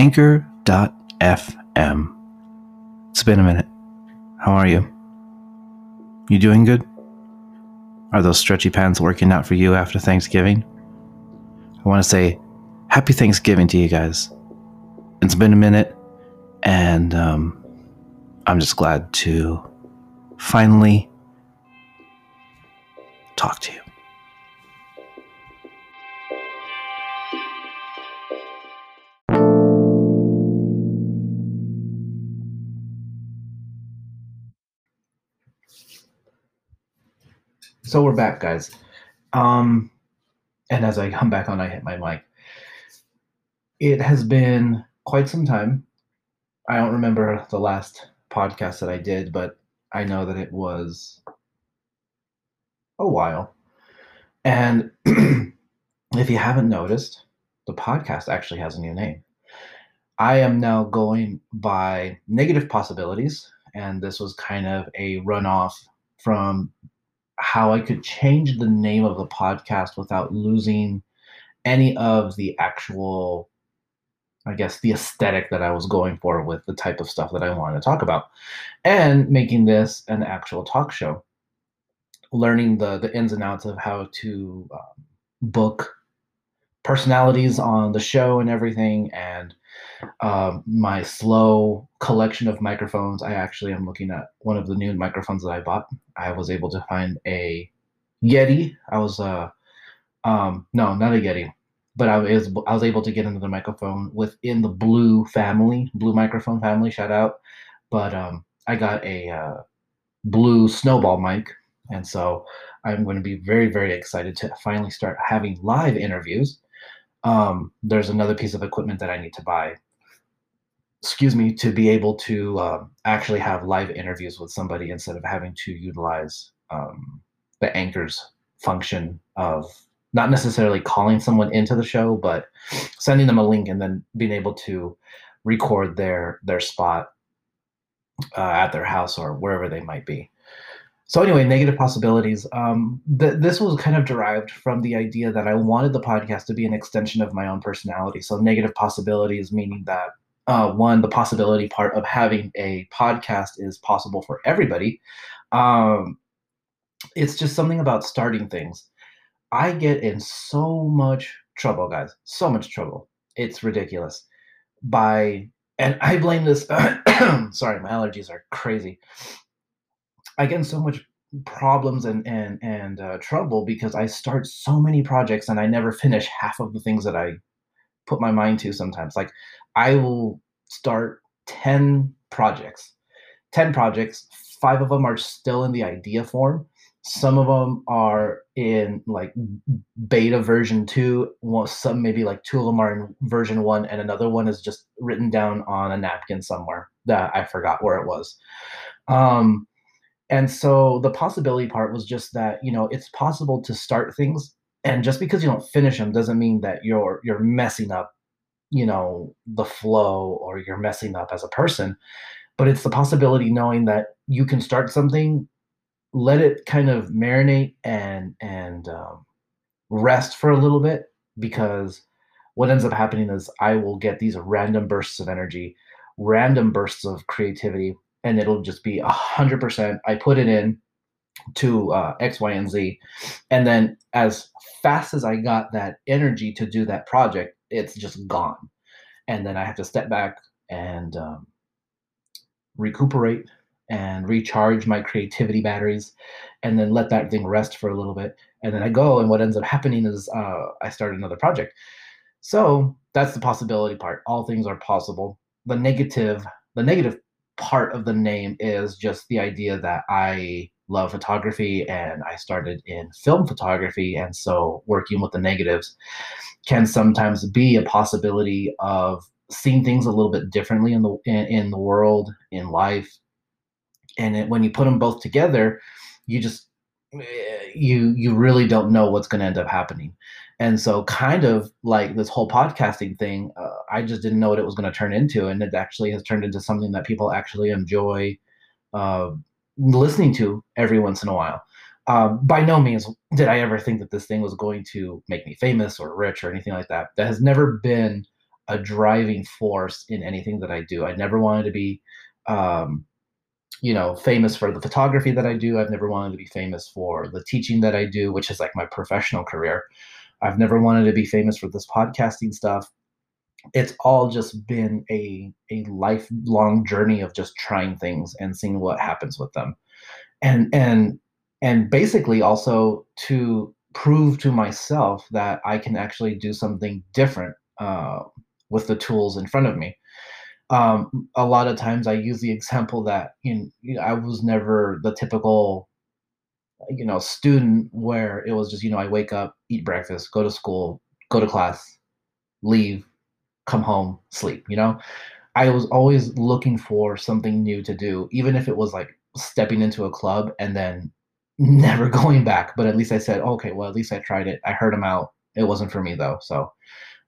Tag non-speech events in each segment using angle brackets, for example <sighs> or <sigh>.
Anchor.fm. It's been a minute. How are you? You doing good? Are those stretchy pants working out for you after Thanksgiving? I want to say happy Thanksgiving to you guys. It's been a minute, and um, I'm just glad to finally talk to you. So we're back, guys. Um, and as I come back on, I hit my mic. It has been quite some time. I don't remember the last podcast that I did, but I know that it was a while. And <clears throat> if you haven't noticed, the podcast actually has a new name. I am now going by Negative Possibilities, and this was kind of a runoff from how I could change the name of the podcast without losing any of the actual, I guess, the aesthetic that I was going for with the type of stuff that I wanted to talk about, and making this an actual talk show. Learning the the ins and outs of how to um, book personalities on the show and everything, and um, my slow collection of microphones. I actually am looking at one of the new microphones that I bought. I was able to find a Yeti. I was uh um no, not a Yeti, but I was I was able to get another microphone within the Blue family, Blue microphone family. Shout out! But um, I got a uh, Blue Snowball mic, and so I'm going to be very very excited to finally start having live interviews. Um, there's another piece of equipment that I need to buy excuse me, to be able to uh, actually have live interviews with somebody instead of having to utilize um, the anchors function of not necessarily calling someone into the show, but sending them a link and then being able to record their their spot uh, at their house or wherever they might be. So anyway, negative possibilities. Um, th- this was kind of derived from the idea that I wanted the podcast to be an extension of my own personality. So negative possibilities meaning that uh, one, the possibility part of having a podcast is possible for everybody. Um, it's just something about starting things. I get in so much trouble, guys, so much trouble. It's ridiculous. By and I blame this. <coughs> sorry, my allergies are crazy. I get in so much problems and and and uh, trouble because I start so many projects and I never finish half of the things that I put my mind to sometimes. Like I will start 10 projects. 10 projects, five of them are still in the idea form. Some of them are in like beta version two. Well, some maybe like two of them are in version one, and another one is just written down on a napkin somewhere that I forgot where it was. Um, and so the possibility part was just that you know it's possible to start things and just because you don't finish them doesn't mean that you're you're messing up you know the flow or you're messing up as a person but it's the possibility knowing that you can start something let it kind of marinate and and um, rest for a little bit because what ends up happening is i will get these random bursts of energy random bursts of creativity and it'll just be a hundred percent i put it in to uh, X, Y, and Z. And then as fast as I got that energy to do that project, it's just gone. And then I have to step back and um, recuperate and recharge my creativity batteries and then let that thing rest for a little bit. And then I go, and what ends up happening is uh, I start another project. So that's the possibility part. All things are possible. The negative, the negative part of the name is just the idea that I love photography and I started in film photography. And so working with the negatives can sometimes be a possibility of seeing things a little bit differently in the in, in the world, in life. And it, when you put them both together, you just eh, you you really don't know what's going to end up happening. And so, kind of like this whole podcasting thing, uh, I just didn't know what it was going to turn into, and it actually has turned into something that people actually enjoy uh, listening to every once in a while. Um, by no means did I ever think that this thing was going to make me famous or rich or anything like that. That has never been a driving force in anything that I do. I never wanted to be, um, you know, famous for the photography that I do. I've never wanted to be famous for the teaching that I do, which is like my professional career. I've never wanted to be famous for this podcasting stuff. It's all just been a a lifelong journey of just trying things and seeing what happens with them. And and and basically also to prove to myself that I can actually do something different uh, with the tools in front of me. Um, a lot of times I use the example that you know, I was never the typical you know student where it was just you know I wake up, eat breakfast, go to school, go to class, leave, come home, sleep. You know, I was always looking for something new to do, even if it was like stepping into a club and then <laughs> never going back. But at least I said, okay, well, at least I tried it. I heard him out. It wasn't for me though. So,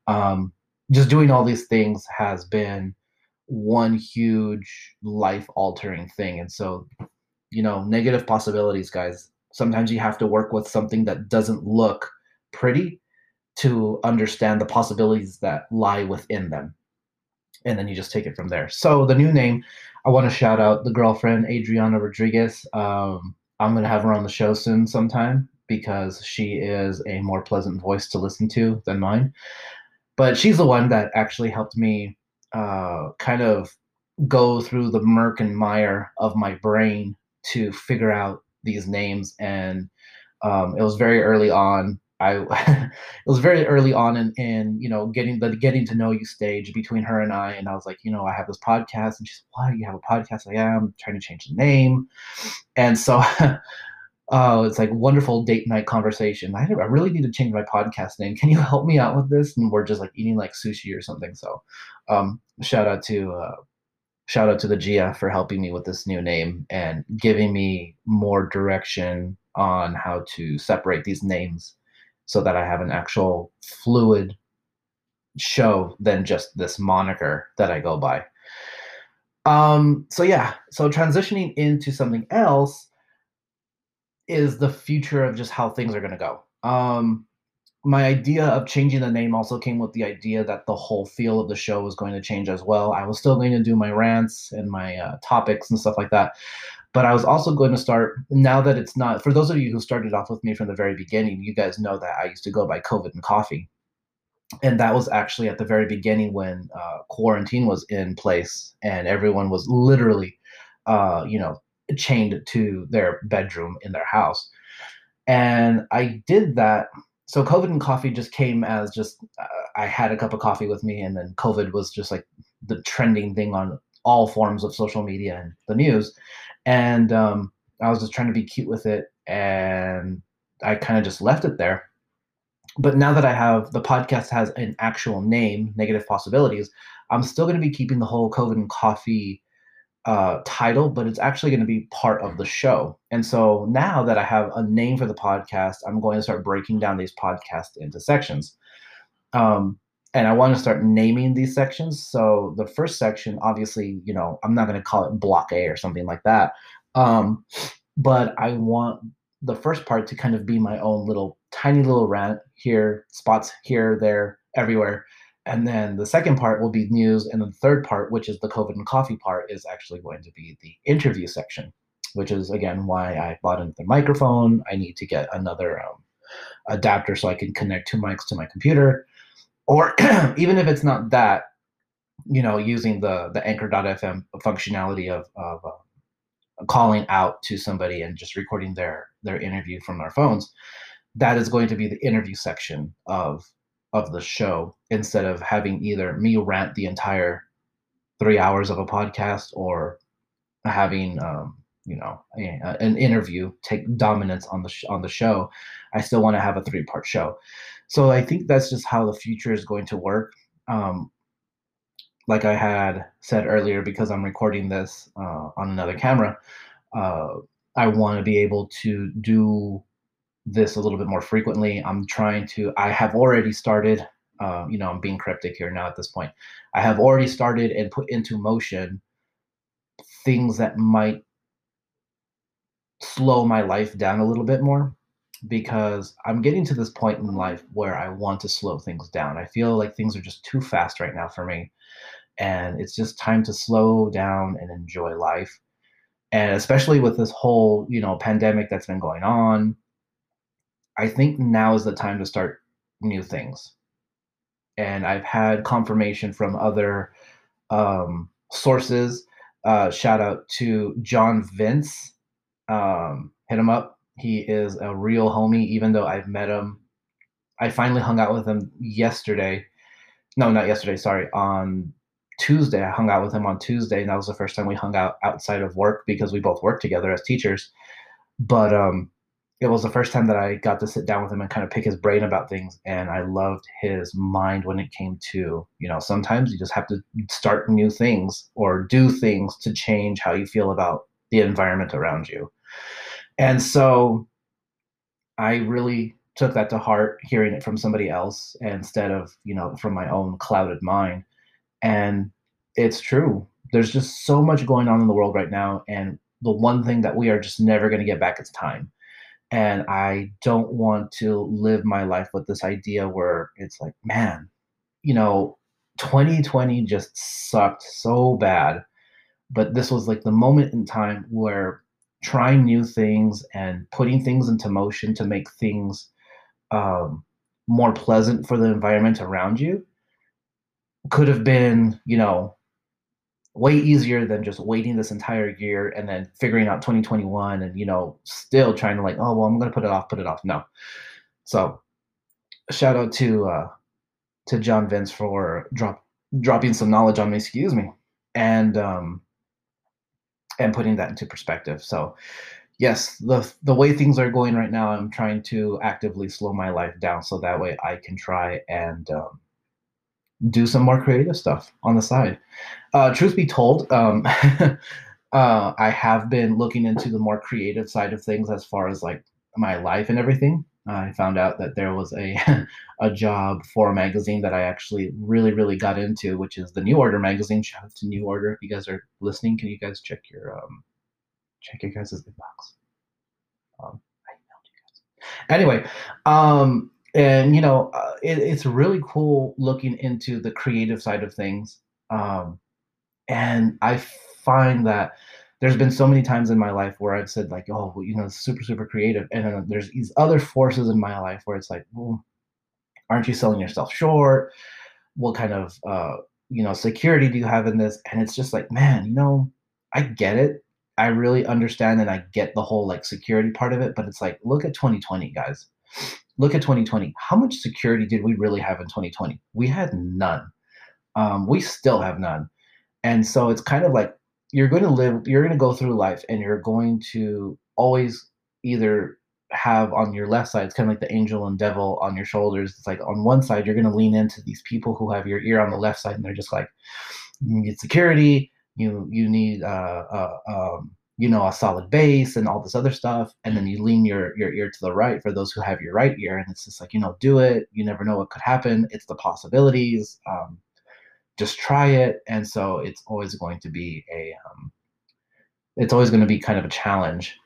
um, just doing all these things has been one huge life altering thing. And so, you know, negative possibilities, guys. Sometimes you have to work with something that doesn't look pretty to understand the possibilities that lie within them. And then you just take it from there. So, the new name, I want to shout out the girlfriend, Adriana Rodriguez. Um, I'm going to have her on the show soon sometime because she is a more pleasant voice to listen to than mine. But she's the one that actually helped me uh, kind of go through the murk and mire of my brain to figure out these names. And um, it was very early on. I <laughs> it was very early on in, in you know getting the getting to know you stage between her and I, and I was like, you know, I have this podcast, and she's, "What? You have a podcast?" I am trying to change the name, and so Oh, <laughs> it's like wonderful date night conversation. I, I really need to change my podcast name. Can you help me out with this? And we're just like eating like sushi or something. So, um, shout out to uh, shout out to the Gia for helping me with this new name and giving me more direction on how to separate these names so that I have an actual fluid show than just this moniker that I go by. Um, so yeah, so transitioning into something else is the future of just how things are going to go. Um, my idea of changing the name also came with the idea that the whole feel of the show was going to change as well. I was still going to do my rants and my uh, topics and stuff like that. But I was also going to start, now that it's not, for those of you who started off with me from the very beginning, you guys know that I used to go by COVID and coffee. And that was actually at the very beginning when uh, quarantine was in place and everyone was literally, uh, you know, chained to their bedroom in their house. And I did that. So COVID and coffee just came as just uh, I had a cup of coffee with me, and then COVID was just like the trending thing on all forms of social media and the news. And um, I was just trying to be cute with it, and I kind of just left it there. But now that I have the podcast has an actual name, Negative Possibilities, I'm still going to be keeping the whole COVID and coffee uh, title, but it's actually going to be part of the show. And so now that I have a name for the podcast, I'm going to start breaking down these podcasts into sections. Um, and I want to start naming these sections. So the first section, obviously, you know, I'm not going to call it block A or something like that. Um, but I want the first part to kind of be my own little tiny little rant here, spots here, there, everywhere and then the second part will be news. And the third part, which is the COVID and coffee part, is actually going to be the interview section, which is, again, why I bought another microphone. I need to get another um, adapter so I can connect two mics to my computer. Or <clears throat> even if it's not that, you know, using the, the anchor.fm functionality of, of uh, calling out to somebody and just recording their, their interview from our phones, that is going to be the interview section of of the show instead of having either me rant the entire three hours of a podcast or having um, you know a, an interview take dominance on the sh- on the show i still want to have a three part show so i think that's just how the future is going to work um, like i had said earlier because i'm recording this uh, on another camera uh, i want to be able to do this a little bit more frequently. I'm trying to, I have already started, uh, you know, I'm being cryptic here now at this point. I have already started and put into motion things that might slow my life down a little bit more. because I'm getting to this point in life where I want to slow things down. I feel like things are just too fast right now for me. And it's just time to slow down and enjoy life. And especially with this whole, you know, pandemic that's been going on, I think now is the time to start new things. And I've had confirmation from other um, sources. Uh, shout out to John Vince. Um, hit him up. He is a real homie, even though I've met him. I finally hung out with him yesterday. No, not yesterday, sorry. On Tuesday, I hung out with him on Tuesday, and that was the first time we hung out outside of work because we both work together as teachers. But um, it was the first time that I got to sit down with him and kind of pick his brain about things. And I loved his mind when it came to, you know, sometimes you just have to start new things or do things to change how you feel about the environment around you. And so I really took that to heart, hearing it from somebody else instead of, you know, from my own clouded mind. And it's true. There's just so much going on in the world right now. And the one thing that we are just never going to get back is time and I don't want to live my life with this idea where it's like, man, you know, 2020 just sucked so bad. But this was like the moment in time where trying new things and putting things into motion to make things um, more pleasant for the environment around you could have been, you know, way easier than just waiting this entire year and then figuring out 2021 and you know still trying to like oh well i'm gonna put it off put it off. No. So shout out to uh to john vince for drop dropping some knowledge on me excuse me. And um and putting that into perspective so yes the the way things are going right now i'm trying to actively slow my life down so that way i can try and um, do some more creative stuff on the side. Uh, truth be told, um, <laughs> uh, I have been looking into the more creative side of things as far as like my life and everything. I found out that there was a <laughs> a job for a magazine that I actually really really got into, which is the New Order magazine. Shout out to New Order if you guys are listening. Can you guys check your um check your guys' inbox? Um, I emailed you guys. Anyway, um, and you know uh, it, it's really cool looking into the creative side of things um, and i find that there's been so many times in my life where i've said like oh well, you know super super creative and then there's these other forces in my life where it's like well aren't you selling yourself short what kind of uh, you know security do you have in this and it's just like man you know i get it i really understand and i get the whole like security part of it but it's like look at 2020 guys look at 2020. How much security did we really have in 2020? We had none. Um, we still have none. And so it's kind of like you're going to live, you're going to go through life and you're going to always either have on your left side, it's kind of like the angel and devil on your shoulders. It's like on one side, you're going to lean into these people who have your ear on the left side and they're just like, you need security, you, you need, uh, uh, um, you know a solid base and all this other stuff and then you lean your your ear to the right for those who have your right ear and it's just like you know do it you never know what could happen it's the possibilities um, just try it and so it's always going to be a um, it's always going to be kind of a challenge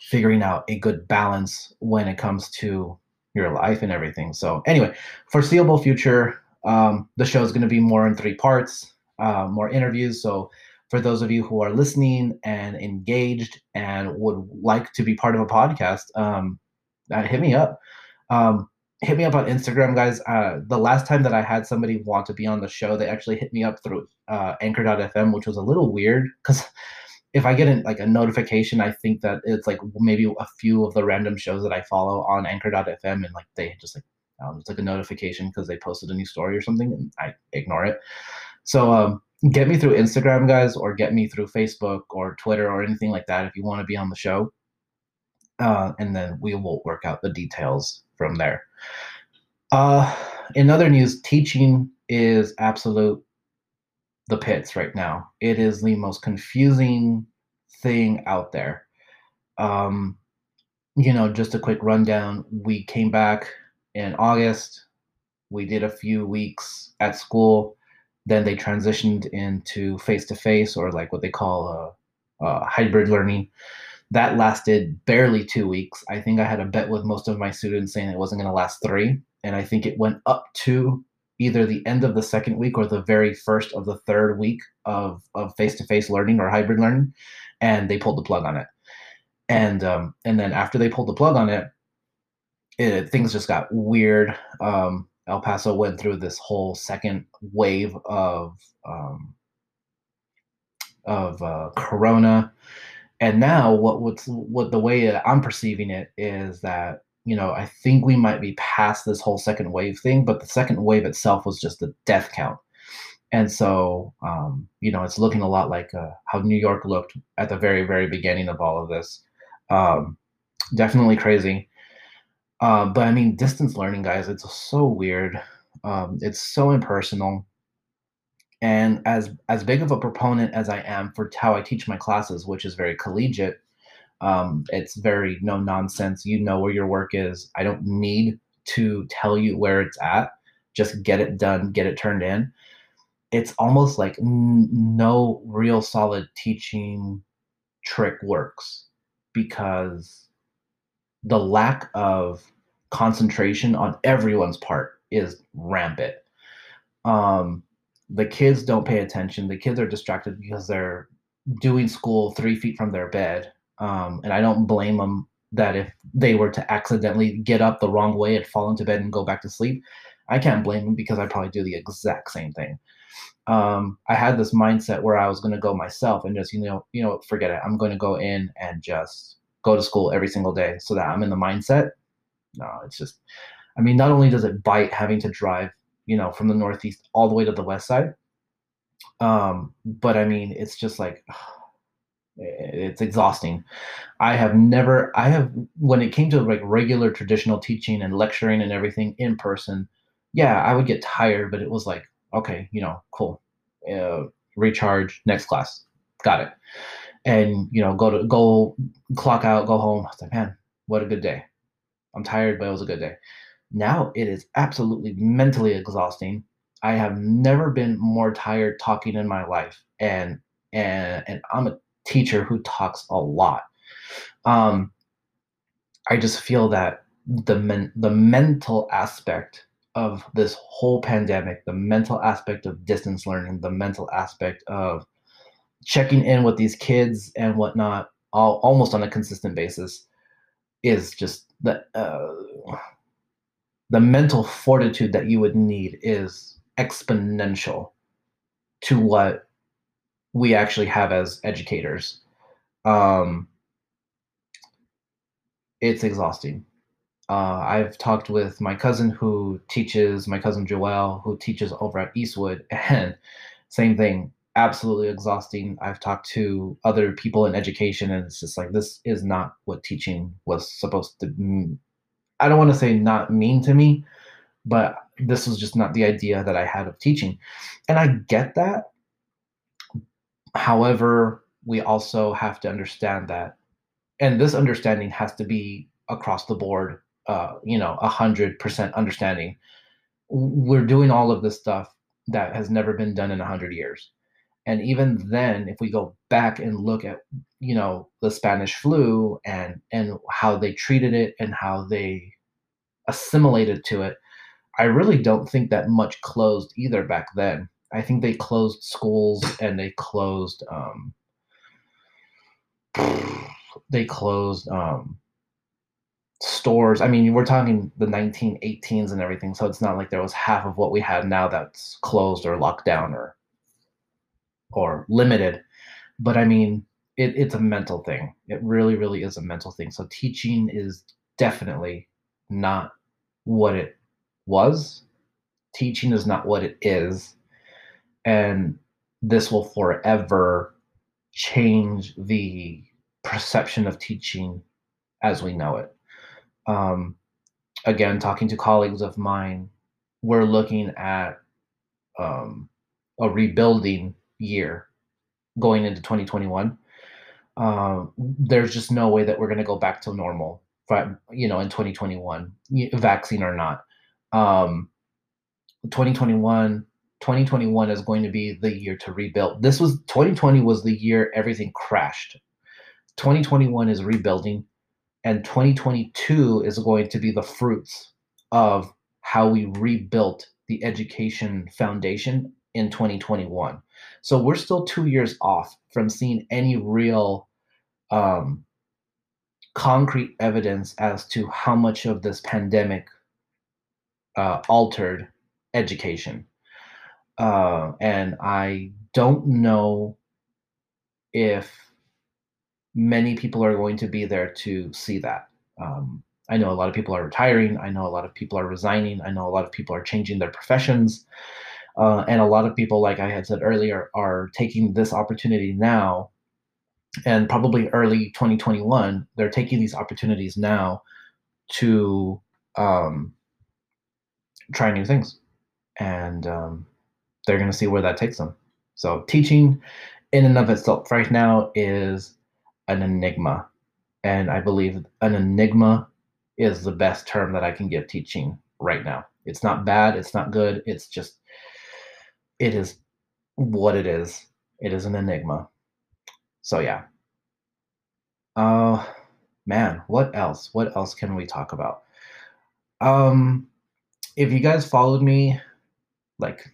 figuring out a good balance when it comes to your life and everything so anyway foreseeable future um, the show is going to be more in three parts uh, more interviews so for those of you who are listening and engaged and would like to be part of a podcast, um, hit me up. Um, hit me up on Instagram, guys. Uh, the last time that I had somebody want to be on the show, they actually hit me up through uh, Anchor.fm, which was a little weird because if I get in, like a notification, I think that it's like maybe a few of the random shows that I follow on Anchor.fm, and like they just like um, it's like a notification because they posted a new story or something, and I ignore it. So um, get me through Instagram, guys, or get me through Facebook or Twitter or anything like that if you want to be on the show. Uh, and then we will work out the details from there. Uh, in other news, teaching is absolute the pits right now. It is the most confusing thing out there. Um, you know, just a quick rundown. We came back in August. We did a few weeks at school then they transitioned into face to face or like what they call a, a hybrid learning. That lasted barely two weeks. I think I had a bet with most of my students saying it wasn't going to last three. And I think it went up to either the end of the second week or the very first of the third week of, of face-to-face learning or hybrid learning. And they pulled the plug on it. And um, and then after they pulled the plug on it, it things just got weird. Um, El Paso went through this whole second wave of um, of uh, Corona, and now what what's what the way that I'm perceiving it is that you know I think we might be past this whole second wave thing, but the second wave itself was just a death count, and so um, you know it's looking a lot like uh, how New York looked at the very very beginning of all of this. Um, definitely crazy. Uh, but I mean, distance learning, guys, it's so weird. Um, it's so impersonal and as as big of a proponent as I am for how I teach my classes, which is very collegiate, um, it's very no nonsense. You know where your work is. I don't need to tell you where it's at. Just get it done, get it turned in. It's almost like n- no real solid teaching trick works because the lack of concentration on everyone's part is rampant. Um, the kids don't pay attention. The kids are distracted because they're doing school three feet from their bed. Um, and I don't blame them that if they were to accidentally get up the wrong way and fall into bed and go back to sleep, I can't blame them because I probably do the exact same thing. Um, I had this mindset where I was going to go myself and just, you know, you know, forget it. I'm going to go in and just go to school every single day so that I'm in the mindset. No, it's just, I mean, not only does it bite having to drive you know, from the Northeast all the way to the West side. Um, but I mean, it's just like, <sighs> it's exhausting. I have never, I have, when it came to like regular traditional teaching and lecturing and everything in person, yeah, I would get tired, but it was like, okay, you know, cool. Uh, recharge, next class. Got it. And, you know, go to, go clock out, go home. I was like, man, what a good day. I'm tired, but it was a good day. Now it is absolutely mentally exhausting. I have never been more tired talking in my life, and and and I'm a teacher who talks a lot. Um, I just feel that the men, the mental aspect of this whole pandemic, the mental aspect of distance learning, the mental aspect of checking in with these kids and whatnot, all, almost on a consistent basis, is just the uh, the mental fortitude that you would need is exponential to what we actually have as educators. Um, it's exhausting. Uh, I've talked with my cousin who teaches, my cousin Joelle, who teaches over at Eastwood, <laughs> and same thing, absolutely exhausting. I've talked to other people in education, and it's just like, this is not what teaching was supposed to I don't want to say not mean to me, but this was just not the idea that I had of teaching. And I get that. However, we also have to understand that, and this understanding has to be across the board, uh, you know, a hundred percent understanding. We're doing all of this stuff that has never been done in a hundred years. And even then, if we go back and look at, you know, the Spanish flu and and how they treated it and how they assimilated to it, I really don't think that much closed either back then. I think they closed schools and they closed um, <sighs> they closed um, stores. I mean, we're talking the 1918s and everything, so it's not like there was half of what we have now that's closed or locked down or or limited. But I mean, it, it's a mental thing. It really, really is a mental thing. So teaching is definitely not what it was. Teaching is not what it is. And this will forever change the perception of teaching as we know it. Um, again, talking to colleagues of mine, we're looking at um, a rebuilding year going into 2021. Um, there's just no way that we're going to go back to normal you know in 2021 vaccine or not um 2021 2021 is going to be the year to rebuild this was 2020 was the year everything crashed 2021 is rebuilding, and 2022 is going to be the fruits of how we rebuilt the education foundation in 2021. So we're still two years off from seeing any real um, concrete evidence as to how much of this pandemic uh, altered education. Uh, and I don't know if many people are going to be there to see that. Um, I know a lot of people are retiring. I know a lot of people are resigning. I know a lot of people are changing their professions. Uh, and a lot of people, like I had said earlier, are taking this opportunity now and probably early 2021, they're taking these opportunities now to um, try new things. And um, they're going to see where that takes them. So, teaching in and of itself right now is an enigma. And I believe an enigma is the best term that I can give teaching right now. It's not bad, it's not good, it's just, it is what it is. It is an enigma. So, yeah. Uh, man, what else? What else can we talk about? Um, if you guys followed me, like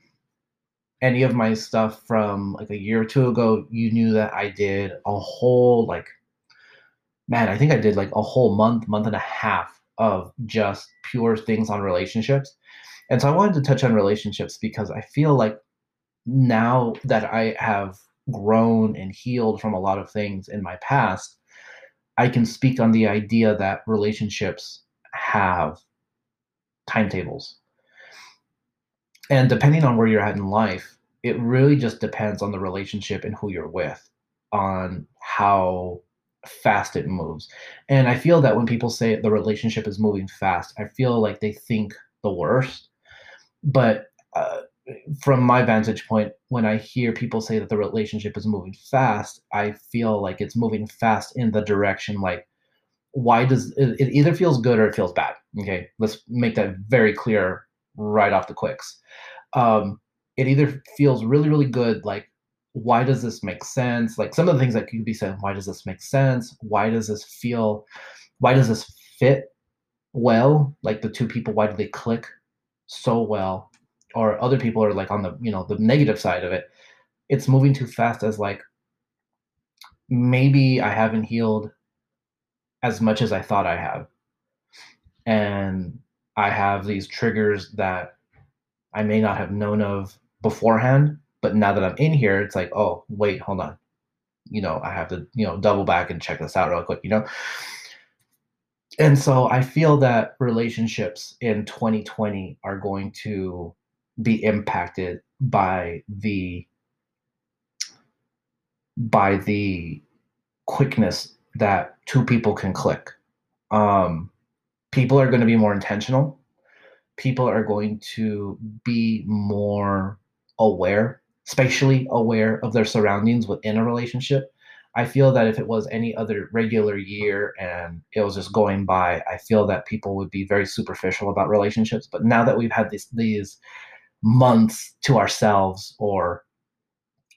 any of my stuff from like a year or two ago, you knew that I did a whole like man, I think I did like a whole month, month and a half of just pure things on relationships. And so I wanted to touch on relationships because I feel like now that I have grown and healed from a lot of things in my past, I can speak on the idea that relationships have timetables. And depending on where you're at in life, it really just depends on the relationship and who you're with, on how fast it moves. And I feel that when people say the relationship is moving fast, I feel like they think the worst. But uh, from my vantage point, when I hear people say that the relationship is moving fast, I feel like it's moving fast in the direction like, why does it, it either feels good or it feels bad? Okay, let's make that very clear right off the quicks. Um, it either feels really, really good, like why does this make sense? Like some of the things that could be said, why does this make sense? Why does this feel, why does this fit well? Like the two people, why do they click so well? Or other people are like on the, you know, the negative side of it. It's moving too fast as like maybe I haven't healed as much as I thought I have. And I have these triggers that I may not have known of beforehand but now that I'm in here, it's like, oh, wait, hold on. You know, I have to, you know, double back and check this out real quick, you know? And so I feel that relationships in 2020 are going to be impacted by the by the quickness that two people can click. Um, people are going to be more intentional. People are going to be more aware spatially aware of their surroundings within a relationship. I feel that if it was any other regular year and it was just going by, I feel that people would be very superficial about relationships. But now that we've had these these months to ourselves, or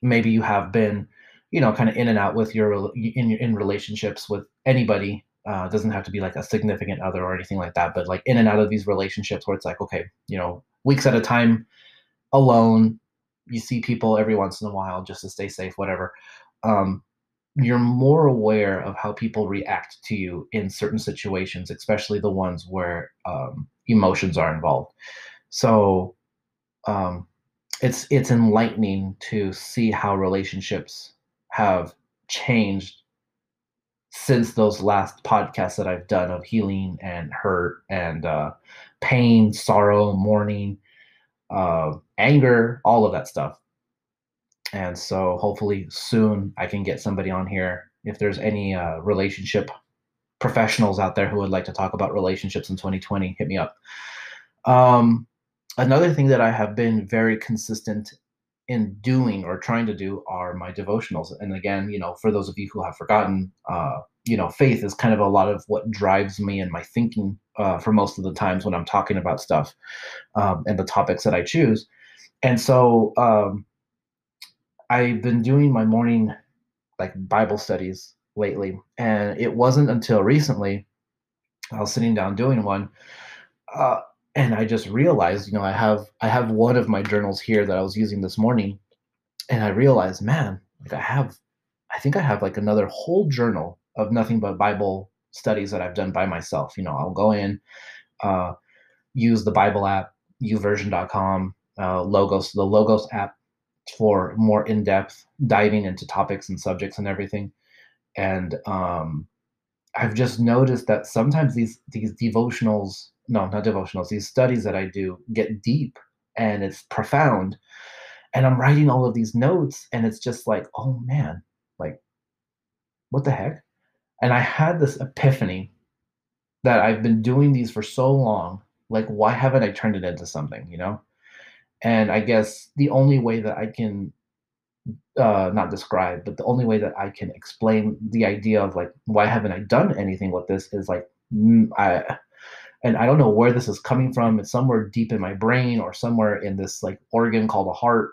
maybe you have been, you know, kind of in and out with your in in relationships with anybody. Uh, doesn't have to be like a significant other or anything like that, but like in and out of these relationships where it's like, okay, you know, weeks at a time, alone, you see people every once in a while just to stay safe, whatever. Um, you're more aware of how people react to you in certain situations, especially the ones where um, emotions are involved. So um, it's it's enlightening to see how relationships have changed since those last podcasts that I've done of healing and hurt and uh, pain, sorrow, mourning, uh, anger, all of that stuff. And so hopefully soon I can get somebody on here. If there's any uh, relationship professionals out there who would like to talk about relationships in 2020, hit me up. Um, another thing that I have been very consistent in doing or trying to do are my devotionals. And again, you know, for those of you who have forgotten, uh, you know, faith is kind of a lot of what drives me and my thinking uh, for most of the times when I'm talking about stuff um, and the topics that I choose. And so um, I've been doing my morning like Bible studies lately. And it wasn't until recently I was sitting down doing one, uh, and I just realized, you know, I have I have one of my journals here that I was using this morning, and I realized, man, like I have, I think I have like another whole journal of nothing but Bible studies that I've done by myself. You know, I'll go in, uh, use the Bible app, YouVersion.com, uh, Logos, the Logos app for more in-depth diving into topics and subjects and everything. And um, I've just noticed that sometimes these these devotionals, no, not devotionals, these studies that I do get deep and it's profound. And I'm writing all of these notes, and it's just like, oh man, like, what the heck? And I had this epiphany that I've been doing these for so long. Like, why haven't I turned it into something, you know? And I guess the only way that I can uh, not describe, but the only way that I can explain the idea of like why haven't I done anything with this is like mm, I and I don't know where this is coming from. It's somewhere deep in my brain or somewhere in this like organ called a heart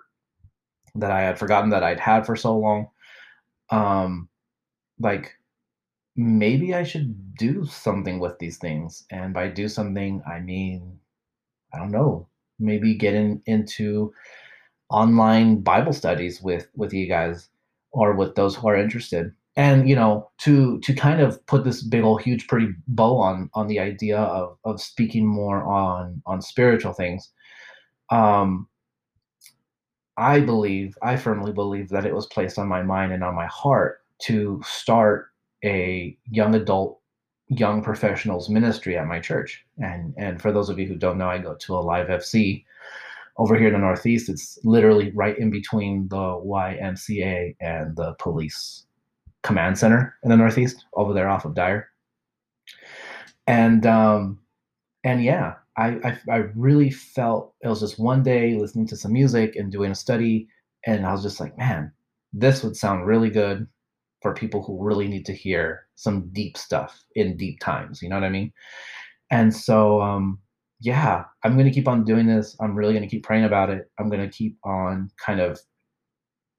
that I had forgotten that I'd had for so long. Um, like maybe I should do something with these things, and by do something I mean I don't know, maybe get in, into online Bible studies with with you guys or with those who are interested. And you know, to to kind of put this big old huge pretty bow on on the idea of of speaking more on on spiritual things. Um I believe, I firmly believe that it was placed on my mind and on my heart to start a young adult young professionals ministry at my church. And and for those of you who don't know, I go to Alive FC over here in the Northeast. It's literally right in between the YMCA and the police command center in the Northeast, over there off of Dyer. And um, and yeah, I, I I really felt it was just one day listening to some music and doing a study, and I was just like, man, this would sound really good for people who really need to hear some deep stuff in deep times. You know what I mean? And so, um, yeah, I'm going to keep on doing this. I'm really going to keep praying about it. I'm going to keep on kind of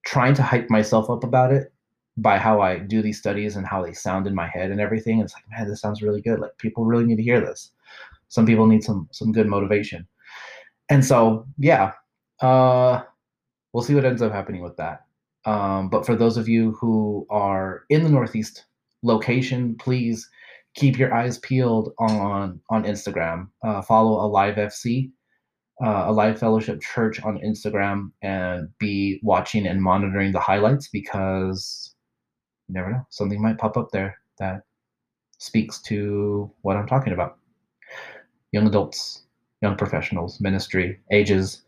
trying to hype myself up about it by how I do these studies and how they sound in my head and everything. It's like, man, this sounds really good. Like people really need to hear this. Some people need some some good motivation. And so, yeah, uh, we'll see what ends up happening with that. Um, but for those of you who are in the Northeast location, please keep your eyes peeled on on Instagram. Uh, follow Alive FC, uh, Alive Fellowship Church on Instagram, and be watching and monitoring the highlights because you never know something might pop up there that speaks to what I'm talking about. Young adults, young professionals, ministry, ages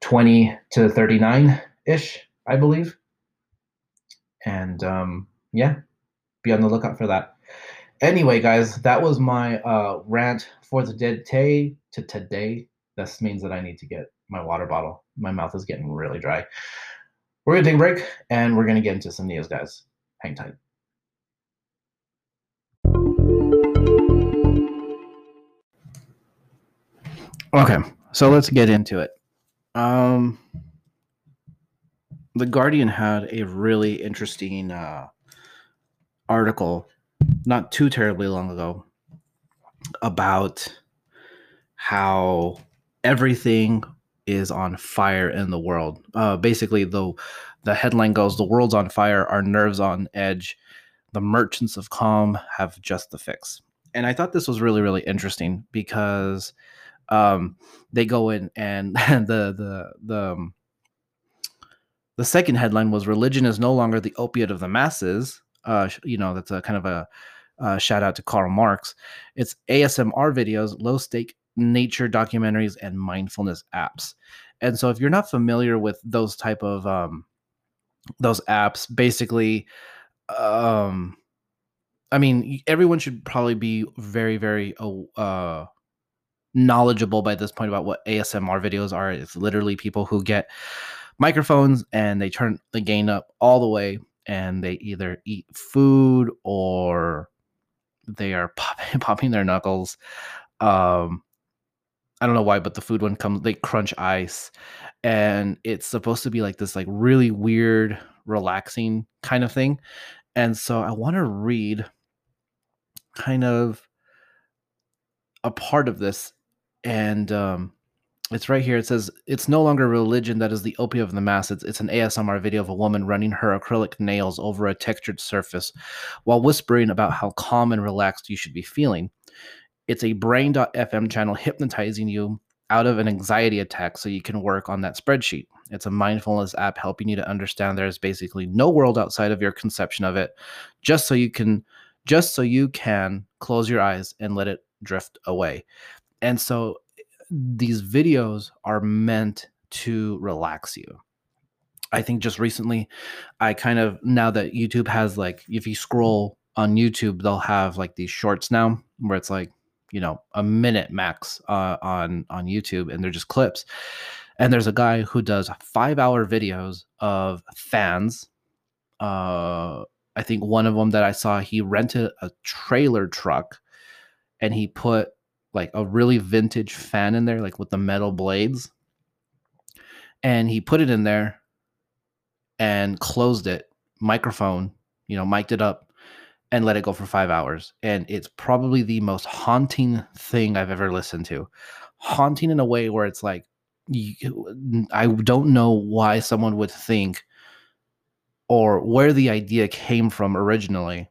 20 to 39 ish, I believe and um, yeah, be on the lookout for that. Anyway, guys, that was my uh, rant for the day to today. This means that I need to get my water bottle. My mouth is getting really dry. We're gonna take a break and we're gonna get into some news, guys. Hang tight. Okay, so let's get into it. Um, the Guardian had a really interesting uh, article not too terribly long ago about how everything is on fire in the world. Uh, basically, the the headline goes: "The world's on fire, our nerves on edge. The merchants of calm have just the fix." And I thought this was really, really interesting because um, they go in and <laughs> the the the um, the second headline was "Religion is no longer the opiate of the masses." Uh, you know, that's a kind of a uh, shout out to Karl Marx. It's ASMR videos, low stake nature documentaries, and mindfulness apps. And so, if you're not familiar with those type of um, those apps, basically, um, I mean, everyone should probably be very, very uh, knowledgeable by this point about what ASMR videos are. It's literally people who get microphones and they turn the gain up all the way and they either eat food or they are <laughs> popping, popping their knuckles. Um, I don't know why, but the food one comes, they crunch ice, and it's supposed to be like this, like really weird, relaxing kind of thing. and so I want to read kind of a part of this, and um, it's right here. It says it's no longer religion that is the opiate of the masses. It's an ASMR video of a woman running her acrylic nails over a textured surface while whispering about how calm and relaxed you should be feeling. It's a brain.fm channel hypnotizing you out of an anxiety attack so you can work on that spreadsheet. It's a mindfulness app helping you to understand there's basically no world outside of your conception of it, just so you can just so you can close your eyes and let it drift away. And so these videos are meant to relax you. I think just recently, I kind of now that YouTube has like, if you scroll on YouTube, they'll have like these shorts now where it's like, you know, a minute max uh, on on YouTube, and they're just clips. And there's a guy who does five hour videos of fans. Uh, I think one of them that I saw, he rented a trailer truck, and he put like a really vintage fan in there, like with the metal blades. And he put it in there and closed it, microphone, you know, mic'd it up and let it go for five hours. And it's probably the most haunting thing I've ever listened to. Haunting in a way where it's like, you, I don't know why someone would think or where the idea came from originally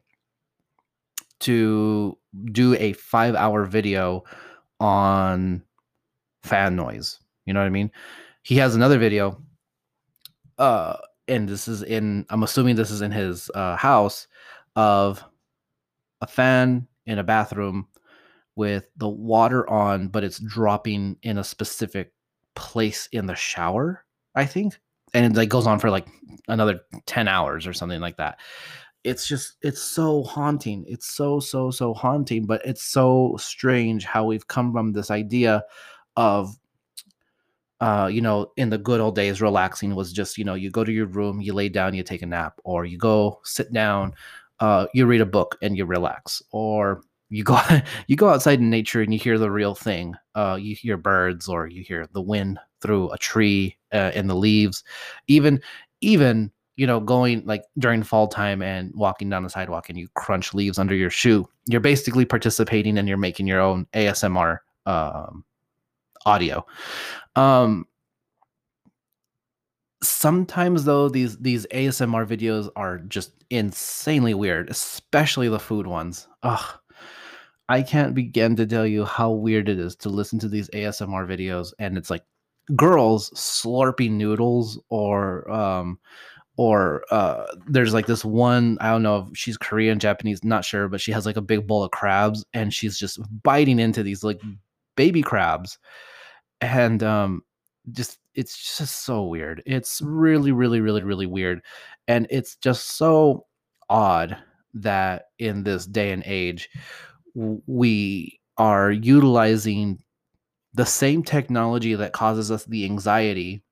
to do a five hour video on fan noise. You know what I mean? He has another video, uh, and this is in, I'm assuming this is in his uh, house of a fan in a bathroom with the water on, but it's dropping in a specific place in the shower, I think. And it like goes on for like another 10 hours or something like that it's just it's so haunting it's so so so haunting but it's so strange how we've come from this idea of uh, you know, in the good old days, relaxing was just, you know, you go to your room, you lay down, you take a nap, or you go sit down, uh, you read a book and you relax, or you go <laughs> you go outside in nature and you hear the real thing. Uh, you hear birds, or you hear the wind through a tree uh, and the leaves. Even even you know, going like during fall time and walking down the sidewalk and you crunch leaves under your shoe, you're basically participating and you're making your own ASMR um, audio. Um, sometimes though these these ASMR videos are just insanely weird, especially the food ones. Ugh. I can't begin to tell you how weird it is to listen to these ASMR videos and it's like girls slurping noodles or um or uh, there's like this one i don't know if she's korean japanese not sure but she has like a big bowl of crabs and she's just biting into these like baby crabs and um just it's just so weird. It's really really really really weird and it's just so odd that in this day and age we are utilizing the same technology that causes us the anxiety.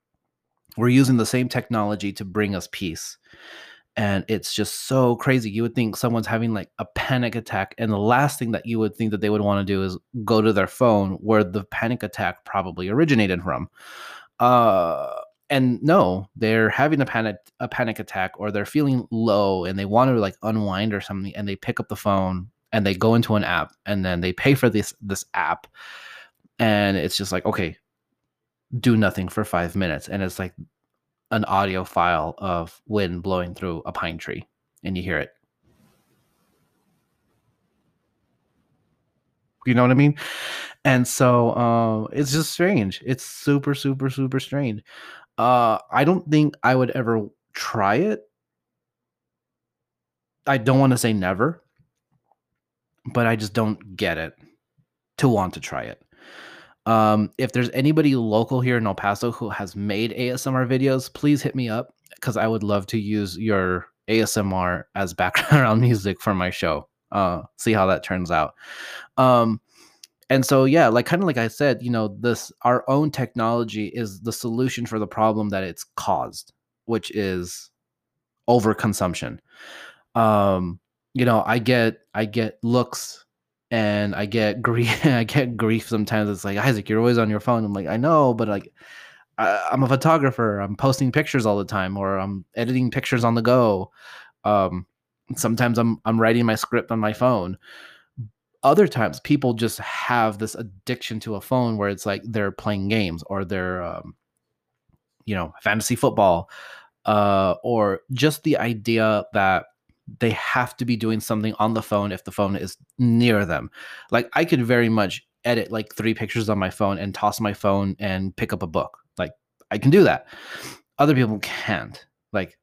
We're using the same technology to bring us peace and it's just so crazy you would think someone's having like a panic attack and the last thing that you would think that they would want to do is go to their phone where the panic attack probably originated from. Uh and no they're having a panic a panic attack or they're feeling low and they want to like unwind or something and they pick up the phone and they go into an app and then they pay for this this app and it's just like okay do nothing for five minutes and it's like an audio file of wind blowing through a pine tree and you hear it. You know what i mean? And so uh, it's just strange. It's super super super strange. Uh, i don't think i would ever try it. I don't want to say never but i just don't get it to want to try it um, if there's anybody local here in El Paso who has made ASMR videos, please hit me up because I would love to use your ASMR as <laughs> background music for my show. Uh, see how that turns out. Um, and so yeah, like kind of like I said, you know, this our own technology is the solution for the problem that it's caused, which is overconsumption. Um, you know, I get I get looks and I get <laughs> grief. I get grief sometimes. It's like Isaac, you're always on your phone. I'm like, I know, but like, I, am a photographer. I'm posting pictures all the time, or I'm editing pictures on the go. Um, Sometimes I'm I'm writing my script on my phone. Other times, people just have this addiction to a phone where it's like they're playing games or they're, um, you know, fantasy football, uh, or just the idea that they have to be doing something on the phone if the phone is near them. Like I could very much edit like three pictures on my phone and toss my phone and pick up a book. Like I can do that. Other people can't. Like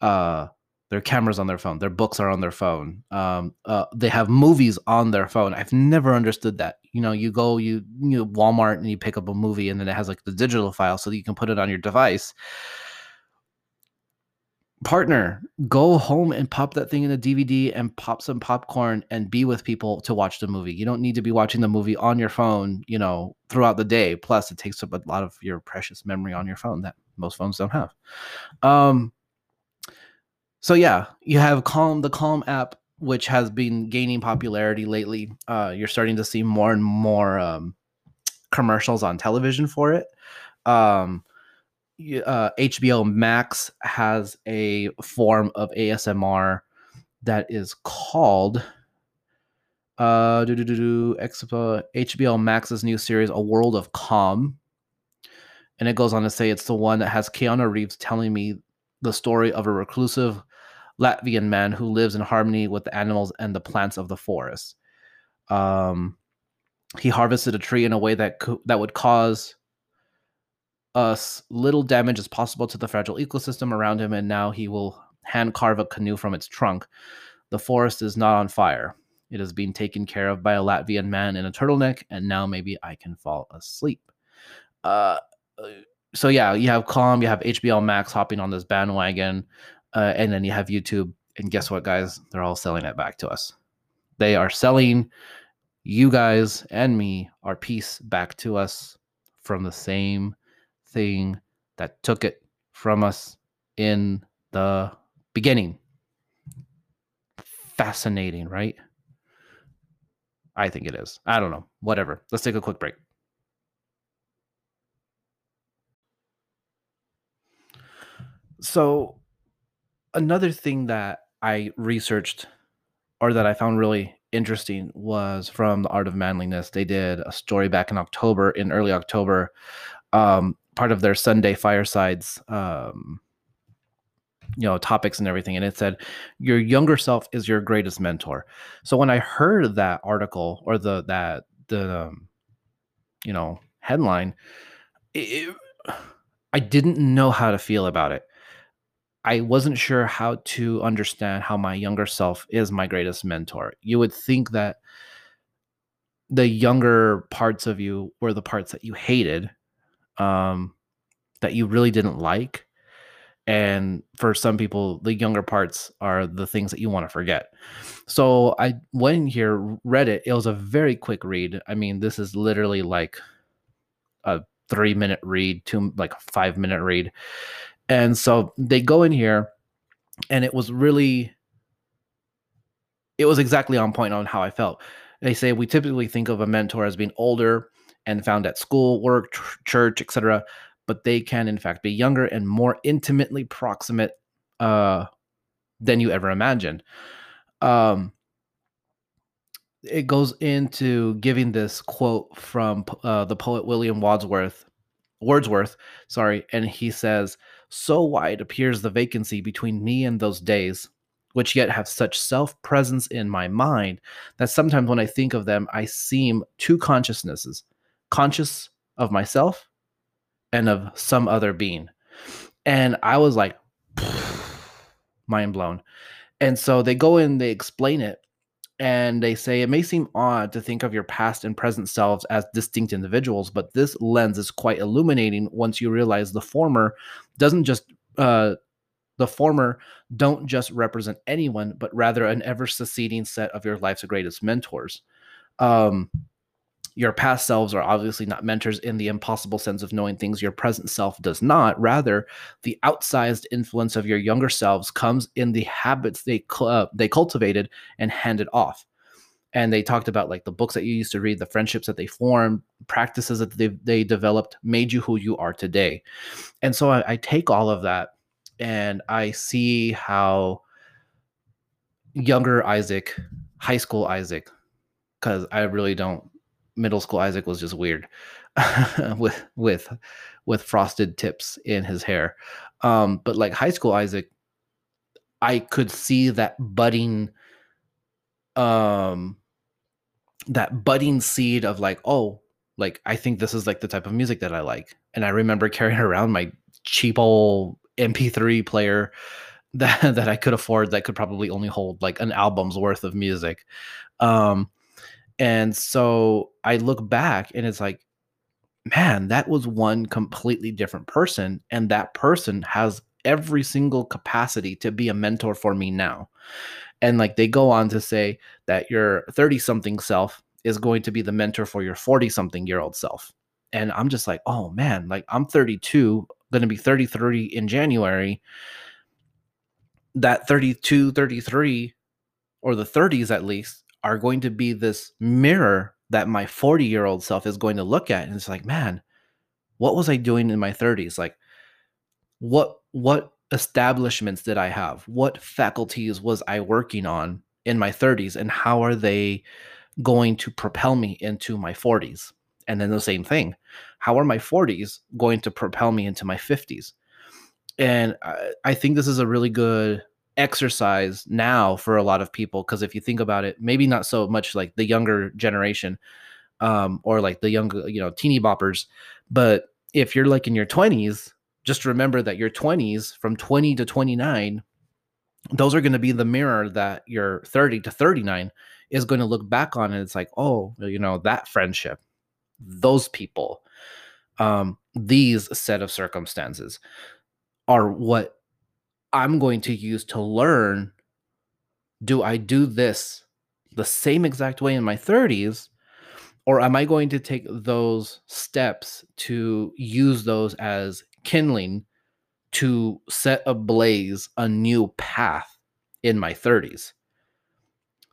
uh their cameras on their phone, their books are on their phone. Um uh they have movies on their phone. I've never understood that. You know, you go you you know, Walmart and you pick up a movie and then it has like the digital file so that you can put it on your device partner go home and pop that thing in a dvd and pop some popcorn and be with people to watch the movie. You don't need to be watching the movie on your phone you know throughout the day. Plus it takes up a lot of your precious memory on your phone that most phones don't have. Um so yeah you have calm the calm app which has been gaining popularity lately. Uh you're starting to see more and more um commercials on television for it. Um uh, HBO Max has a form of ASMR that is called uh HBO Max's new series A World of Calm. And it goes on to say it's the one that has Keanu Reeves telling me the story of a reclusive Latvian man who lives in harmony with the animals and the plants of the forest. Um, he harvested a tree in a way that co- that would cause us little damage as possible to the fragile ecosystem around him, and now he will hand carve a canoe from its trunk. The forest is not on fire. It is being taken care of by a Latvian man in a turtleneck, and now maybe I can fall asleep. Uh, uh so yeah, you have Calm, you have HBO Max hopping on this bandwagon, uh, and then you have YouTube. And guess what, guys? They're all selling it back to us. They are selling you guys and me our peace back to us from the same thing that took it from us in the beginning. Fascinating, right? I think it is. I don't know. Whatever. Let's take a quick break. So, another thing that I researched or that I found really interesting was from the Art of Manliness. They did a story back in October, in early October, um, part of their Sunday firesides, um, you know, topics and everything. And it said, your younger self is your greatest mentor. So when I heard that article or the, that, the, um, you know, headline, it, I didn't know how to feel about it. I wasn't sure how to understand how my younger self is my greatest mentor. You would think that the younger parts of you were the parts that you hated um, that you really didn't like. And for some people, the younger parts are the things that you want to forget. So I went in here, read it. It was a very quick read. I mean, this is literally like a three minute read, two like a five minute read. And so they go in here, and it was really, it was exactly on point on how I felt. They say we typically think of a mentor as being older, and found at school, work, church, etc. But they can, in fact, be younger and more intimately proximate uh, than you ever imagined. Um, it goes into giving this quote from uh, the poet William Wordsworth. Wordsworth, sorry, and he says, "So wide appears the vacancy between me and those days." which yet have such self presence in my mind that sometimes when I think of them, I seem two consciousnesses conscious of myself and of some other being. And I was like, <sighs> mind blown. And so they go in, they explain it, and they say it may seem odd to think of your past and present selves as distinct individuals, but this lens is quite illuminating once you realize the former doesn't just uh, the former don't just represent anyone, but rather an ever succeeding set of your life's greatest mentors. Um, your past selves are obviously not mentors in the impossible sense of knowing things your present self does not. Rather, the outsized influence of your younger selves comes in the habits they uh, they cultivated and handed off. And they talked about like the books that you used to read, the friendships that they formed, practices that they, they developed, made you who you are today. And so I, I take all of that and I see how younger Isaac, high school Isaac, because I really don't. Middle school Isaac was just weird <laughs> with with with frosted tips in his hair. Um, but like high school Isaac, I could see that budding um that budding seed of like, oh, like I think this is like the type of music that I like. And I remember <laughs> carrying around my cheap old MP3 player <laughs> that that I could afford that could probably only hold like an album's worth of music. Um and so I look back and it's like man, that was one completely different person and that person has every single capacity to be a mentor for me now. And like they go on to say that your 30 something self is going to be the mentor for your 40 something year old self. And I'm just like, oh man, like I'm 32, going to be 33 in January. That 32, 33, or the 30s at least, are going to be this mirror that my 40 year old self is going to look at. And it's like, man, what was I doing in my 30s? Like, what, what establishments did I have? What faculties was I working on in my 30s? And how are they going to propel me into my 40s? And then the same thing. How are my 40s going to propel me into my 50s? And I, I think this is a really good exercise now for a lot of people because if you think about it, maybe not so much like the younger generation um, or like the younger, you know, teeny boppers, but if you're like in your 20s, just remember that your 20s from 20 to 29 those are going to be the mirror that your 30 to 39 is going to look back on and it's like oh you know that friendship those people um these set of circumstances are what i'm going to use to learn do i do this the same exact way in my 30s or am i going to take those steps to use those as kindling to set ablaze a new path in my 30s.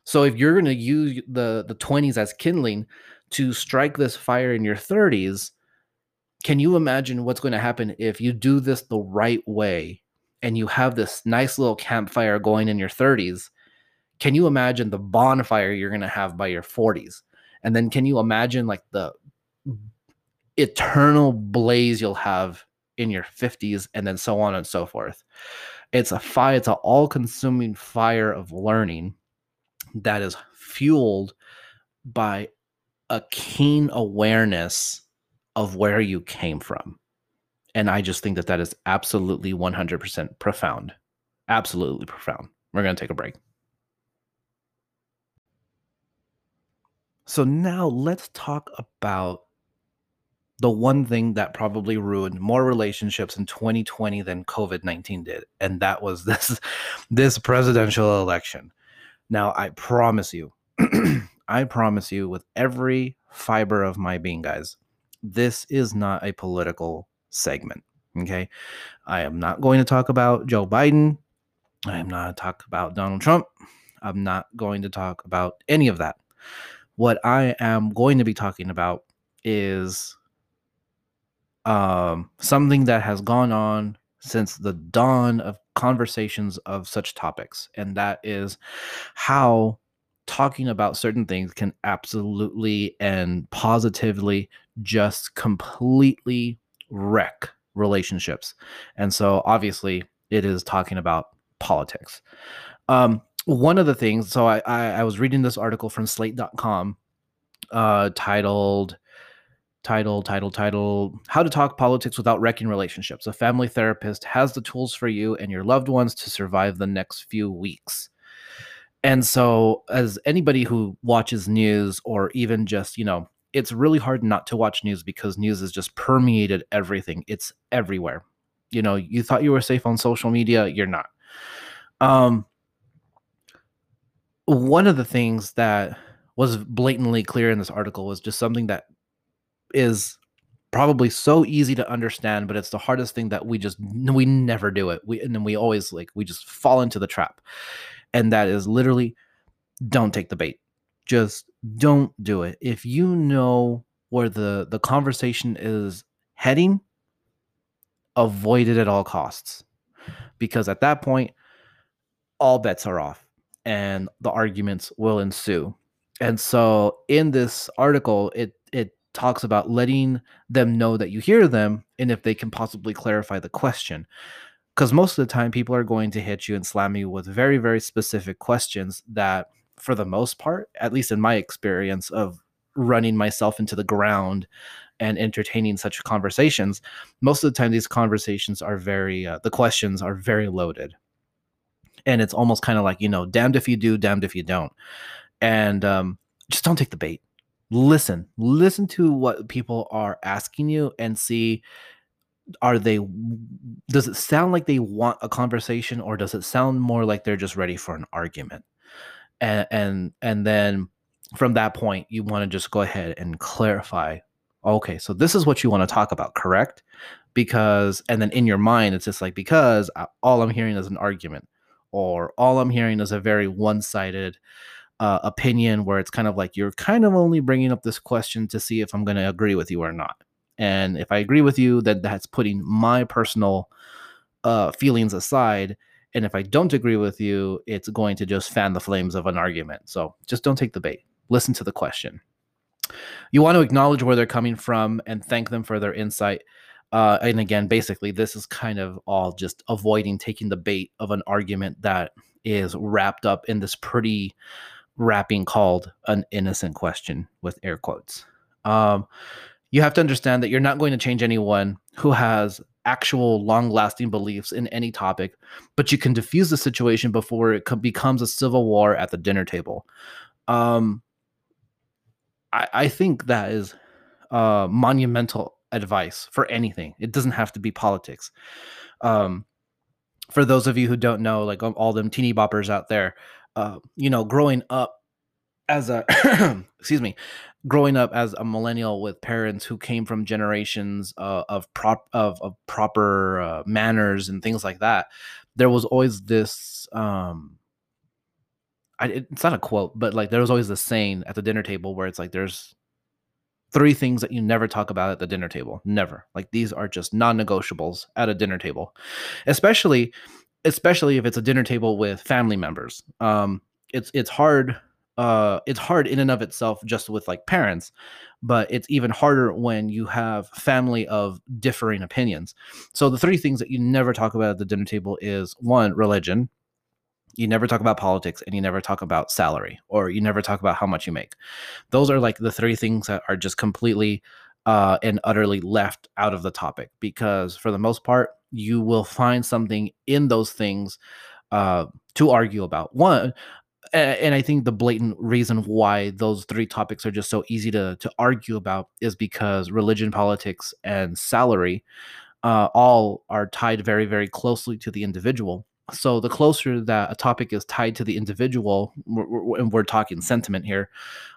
So if you're going to use the the 20s as kindling to strike this fire in your 30s, can you imagine what's going to happen if you do this the right way and you have this nice little campfire going in your 30s? Can you imagine the bonfire you're going to have by your 40s? And then can you imagine like the eternal blaze you'll have in your 50s and then so on and so forth it's a fire it's an all-consuming fire of learning that is fueled by a keen awareness of where you came from and i just think that that is absolutely 100% profound. Absolutely profound. We're going to take a break. So now let's talk about the one thing that probably ruined more relationships in 2020 than COVID-19 did and that was <laughs> this this presidential election. Now I promise you <clears throat> I promise you with every fiber of my being guys this is not a political segment, okay? I am not going to talk about Joe Biden. I am not going to talk about Donald Trump. I'm not going to talk about any of that. What I am going to be talking about is um, something that has gone on since the dawn of conversations of such topics, and that is how talking about certain things can absolutely and positively just completely wreck relationships. And so, obviously, it is talking about politics. Um, one of the things, so I, I, I was reading this article from slate.com uh, titled title, title, title How to Talk Politics Without Wrecking Relationships. A family therapist has the tools for you and your loved ones to survive the next few weeks. And so, as anybody who watches news or even just, you know, it's really hard not to watch news because news has just permeated everything. It's everywhere. You know, you thought you were safe on social media, you're not. Um, one of the things that was blatantly clear in this article was just something that is probably so easy to understand but it's the hardest thing that we just we never do it we and then we always like we just fall into the trap and that is literally don't take the bait just don't do it if you know where the the conversation is heading avoid it at all costs because at that point all bets are off and the arguments will ensue. And so in this article, it it talks about letting them know that you hear them and if they can possibly clarify the question. Because most of the time, people are going to hit you and slam you with very, very specific questions that, for the most part, at least in my experience of running myself into the ground and entertaining such conversations, most of the time, these conversations are very, uh, the questions are very loaded. And it's almost kind of like, you know, damned if you do, damned if you don't. And um, just don't take the bait listen listen to what people are asking you and see are they does it sound like they want a conversation or does it sound more like they're just ready for an argument and and and then from that point you want to just go ahead and clarify okay so this is what you want to talk about correct because and then in your mind it's just like because uh, all i'm hearing is an argument or all i'm hearing is a very one-sided uh, opinion where it's kind of like you're kind of only bringing up this question to see if I'm going to agree with you or not. And if I agree with you, then that's putting my personal uh, feelings aside. And if I don't agree with you, it's going to just fan the flames of an argument. So just don't take the bait. Listen to the question. You want to acknowledge where they're coming from and thank them for their insight. Uh, and again, basically, this is kind of all just avoiding taking the bait of an argument that is wrapped up in this pretty wrapping called an innocent question with air quotes. Um, you have to understand that you're not going to change anyone who has actual long lasting beliefs in any topic, but you can diffuse the situation before it becomes a civil war at the dinner table. Um, I, I think that is uh, monumental advice for anything. It doesn't have to be politics. Um, for those of you who don't know, like all them teeny boppers out there, uh, you know, growing up as a <coughs> excuse me, growing up as a millennial with parents who came from generations uh, of prop of, of proper uh, manners and things like that, there was always this. Um, I, it's not a quote, but like there was always this saying at the dinner table where it's like there's three things that you never talk about at the dinner table. Never. Like these are just non-negotiables at a dinner table. Especially especially if it's a dinner table with family members. Um, it's it's hard. Uh, it's hard in and of itself just with like parents, but it's even harder when you have family of differing opinions. So the three things that you never talk about at the dinner table is one, religion. You never talk about politics and you never talk about salary or you never talk about how much you make. Those are like the three things that are just completely uh, and utterly left out of the topic because for the most part, you will find something in those things uh, to argue about. One, and I think the blatant reason why those three topics are just so easy to to argue about is because religion, politics, and salary uh, all are tied very, very closely to the individual. So the closer that a topic is tied to the individual, and we're talking sentiment here,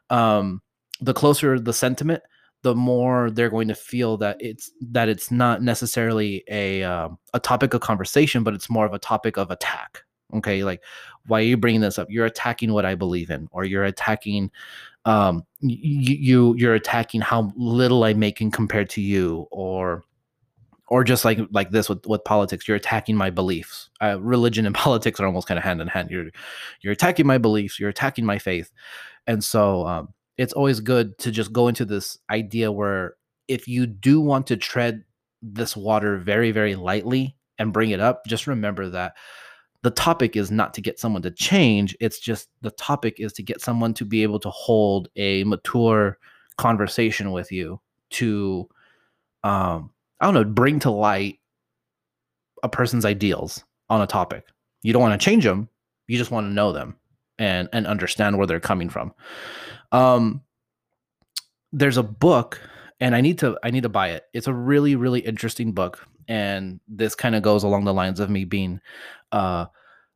um, the closer the sentiment, the more they're going to feel that it's that it's not necessarily a um, a topic of conversation, but it's more of a topic of attack. Okay, like why are you bringing this up? You're attacking what I believe in, or you're attacking um you, you you're attacking how little i'm making compared to you, or or just like like this with, with politics. You're attacking my beliefs. Uh, religion and <laughs> politics are almost kind of hand in hand. You're you're attacking my beliefs. You're attacking my faith. And so um, it's always good to just go into this idea where if you do want to tread this water very, very lightly and bring it up, just remember that the topic is not to get someone to change. It's just the topic is to get someone to be able to hold a mature conversation with you to, um, I don't know, bring to light a person's ideals on a topic. You don't want to change them. You just want to know them and and understand where they're coming from. Um, there's a book, and I need to I need to buy it. It's a really really interesting book, and this kind of goes along the lines of me being uh,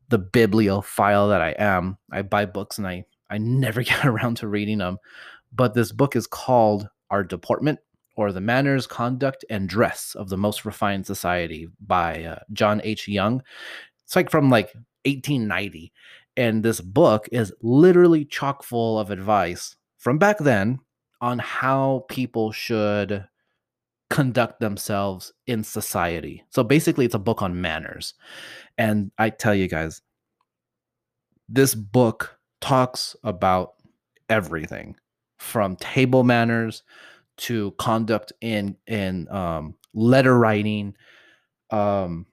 the bibliophile that I am. I buy books and I I never <laughs> get around to reading them, but this book is called Our Deportment or the Manners, Conduct, and Dress of the Most Refined Society by uh, John H. Young. It's like from like 1890 and this book is literally chock full of advice from back then on how people should conduct themselves in society. So basically, it's a book on manners. And I tell you guys, this book talks about everything from table manners to conduct in in um, letter writing um,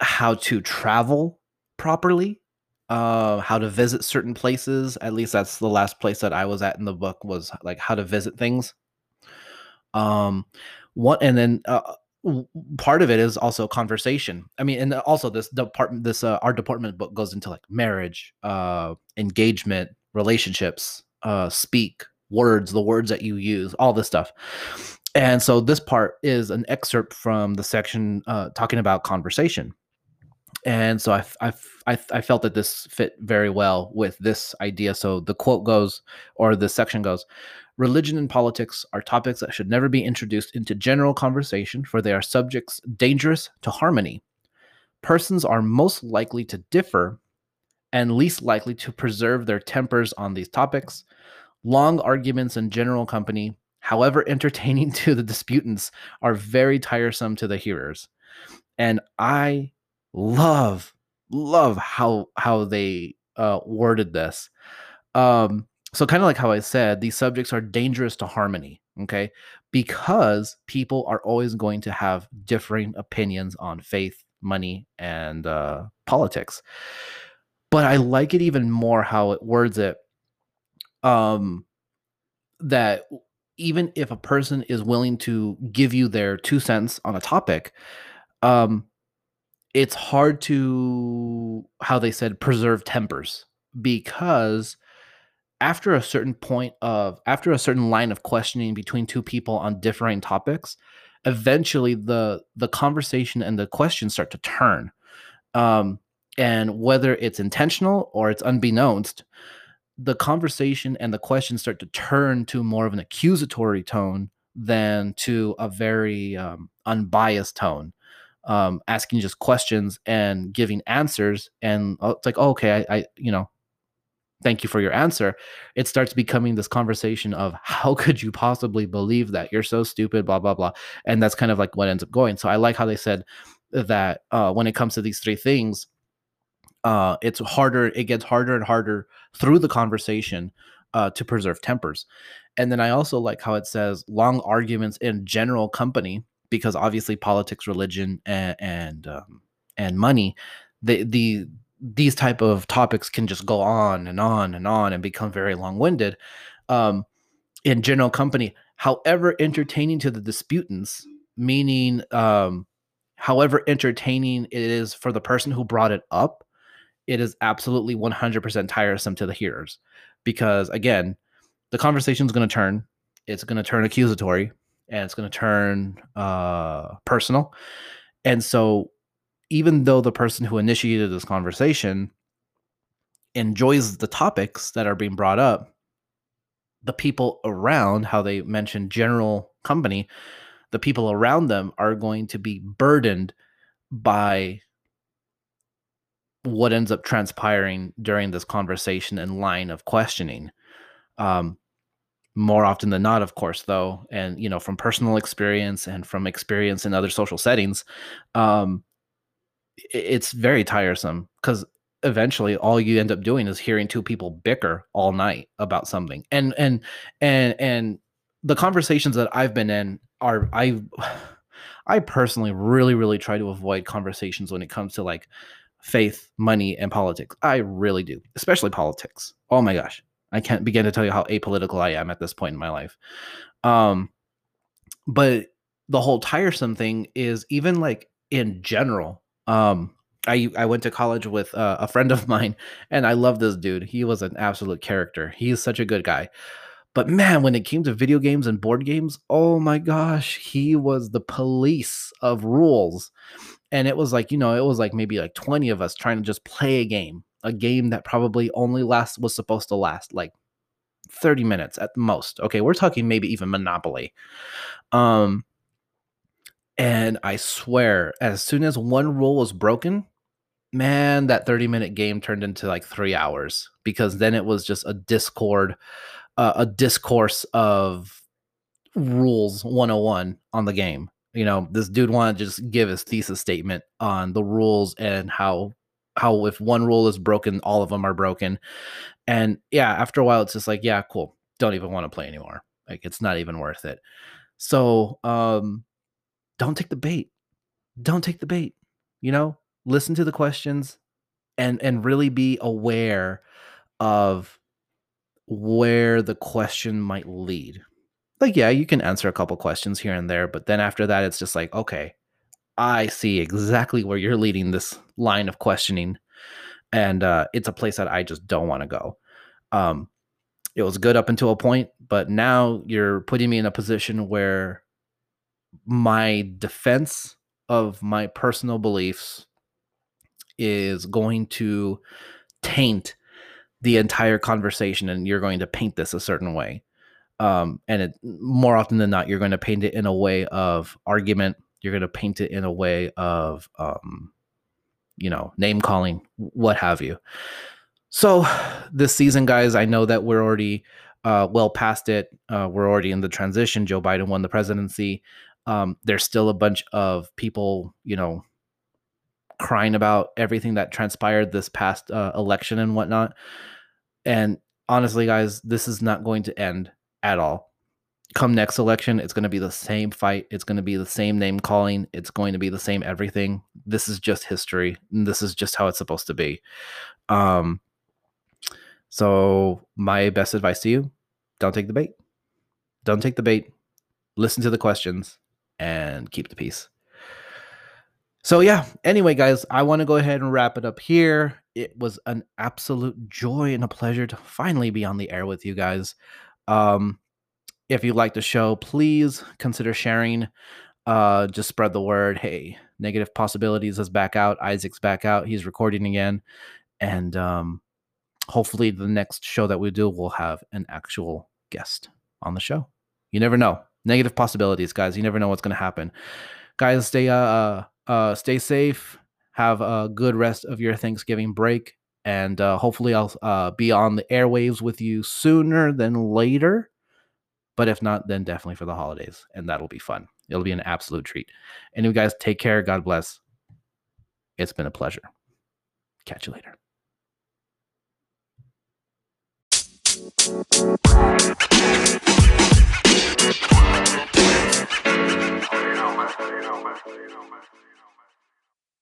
how to travel properly uh, how to visit certain places at least that's the last place that i was at in the book was like how to visit things um what and then uh, part of it is also conversation. I mean and also this deportment this uh, our deportment book goes into like marriage uh engagement relationships uh speak words the words that you use all this stuff. And so this part is an excerpt from the section uh talking about conversation. And so I, I, I, I felt that this fit very well with this idea. So the quote goes or the section goes Religion and politics are topics that should never be introduced into general conversation, for they are subjects dangerous to harmony. Persons are most likely to differ and least likely to preserve their tempers on these topics. Long arguments in general company, however entertaining <laughs> to the disputants, are very tiresome to the hearers. And I love, love how how they uh, worded this. Um, so kind of like how I said, these subjects are dangerous to harmony, okay? Because people are always going to have differing opinions on faith, money, and uh, politics. But I like it even more how it words it. Um, that even if a person is willing to give you their two cents on a topic, um, it's hard to how they said preserve tempers because after a certain point of after a certain line of questioning between two people on differing topics eventually the the conversation and the questions start to turn. Um, and whether it's intentional or it's unbeknownst the conversation and the questions start to turn to more of an accusatory tone than to a very um, unbiased tone. Um, asking just questions and giving answers and oh, it's like oh, okay I, I you know thank you for your answer it starts becoming this conversation of how could you possibly believe that? You're so stupid blah blah blah. And that's kind of like what ends up going. So i like how they said that uh, when it comes to these three things uh, it's harder it gets harder and harder through the conversation uh, to preserve tempers. And then i also like how it says long arguments in general company because obviously politics religion and and, um, and money the the these type of topics can just go on and on and on and become very long-winded um, in general company. However entertaining to the disputants meaning um, however entertaining it is for the person who brought it up it is absolutely 100% tiresome to the hearers. Because again the conversation is going to turn it's going to turn accusatory and it's going to turn uh, personal. And so even though the person who initiated this conversation enjoys the topics that are being brought up, the people around, how they mentioned general company, the people around them are going to be burdened by what ends up transpiring during this conversation and line of questioning. Um, more often than not, of course, though, and you know, from personal experience and from experience in other social settings, um, it's very tiresome because eventually all you end up doing is hearing two people bicker all night about something. And and and and the conversations that i've been in are i <sighs> i personally really really try to avoid conversations when it comes to like faith money and politics. I really do especially politics. Oh my gosh. I can't begin to tell you how apolitical i am at this point in my life. Um but the whole tiresome thing is even like in general um, I I went to college with uh, a friend of <laughs> mine, and I love this dude. He was an absolute character. He's such a good guy. But man, when it came to video games and board games, oh my gosh, he was the police of rules. And it was like, you know, it was like maybe like 20 of us trying to just play a game, a game that probably only last was supposed to last like 30 minutes at most. Okay, we're talking maybe even Monopoly. Um, and I swear, as soon as one rule was broken, man, that 30 minute game turned into like three hours because then it was just a discord, uh, a discourse of rules 101 on the game. You know, this dude wanted to just give his thesis statement on the rules and how how if one rule is broken, all of them are broken. And yeah, after a while, it's just like, yeah, cool. Don't even want to play anymore. Like it's not even worth it. So um don't take the bait. Don't take the bait. You know, listen to the questions and and really be aware of where the question might lead. Like, yeah, you can answer a couple questions here and there, but then after that, it's just like, okay, I see exactly where you're leading this line of questioning, and uh, it's a place that I just don't want to go. Um, it was good up until a point, but now you're putting me in a position where my defense of my personal beliefs is going to taint the entire conversation and you're going to paint this a certain way. Um, and it, more often than not you're going to paint it in a way of argument. You're going to paint it in a way of um, you know name calling what have you. So this season guys i know that we're already uh, well past it. Uh, we're already in the transition. Joe biden won the presidency um, there's still a bunch of people you know crying about everything that transpired this past uh, election and whatnot. And honestly, guys, this is not going to end at all. Come next election, it's going to be the same fight. It's going to be the same name calling. It's going to be the same everything. This is just history. this is just how it's supposed to be. Um, so my best advice to you: don't take the bait. Don't take the bait. Listen to the questions and keep the peace. So yeah, anyway, guys, I want to go ahead and wrap it up here. It was an absolute joy and a pleasure to finally be on the air with you guys. Um, if you like the show, please consider sharing. Uh, just spread the word. Hey, negative possibilities is back out. Isaac's back out. He's recording again, and um, hopefully the next show that we do will have an actual guest on the show. You never know. Negative possibilities, guys. You never know what's going to happen. Guys, stay uh, uh uh, stay safe. Have a good rest of your Thanksgiving break. And uh, hopefully, I'll uh, be on the airwaves with you sooner than later. But if not, then definitely for the holidays. And that'll be fun. It'll be an absolute treat. You guys take care. God bless. It's been a pleasure. Catch you later. You know, man. You. You.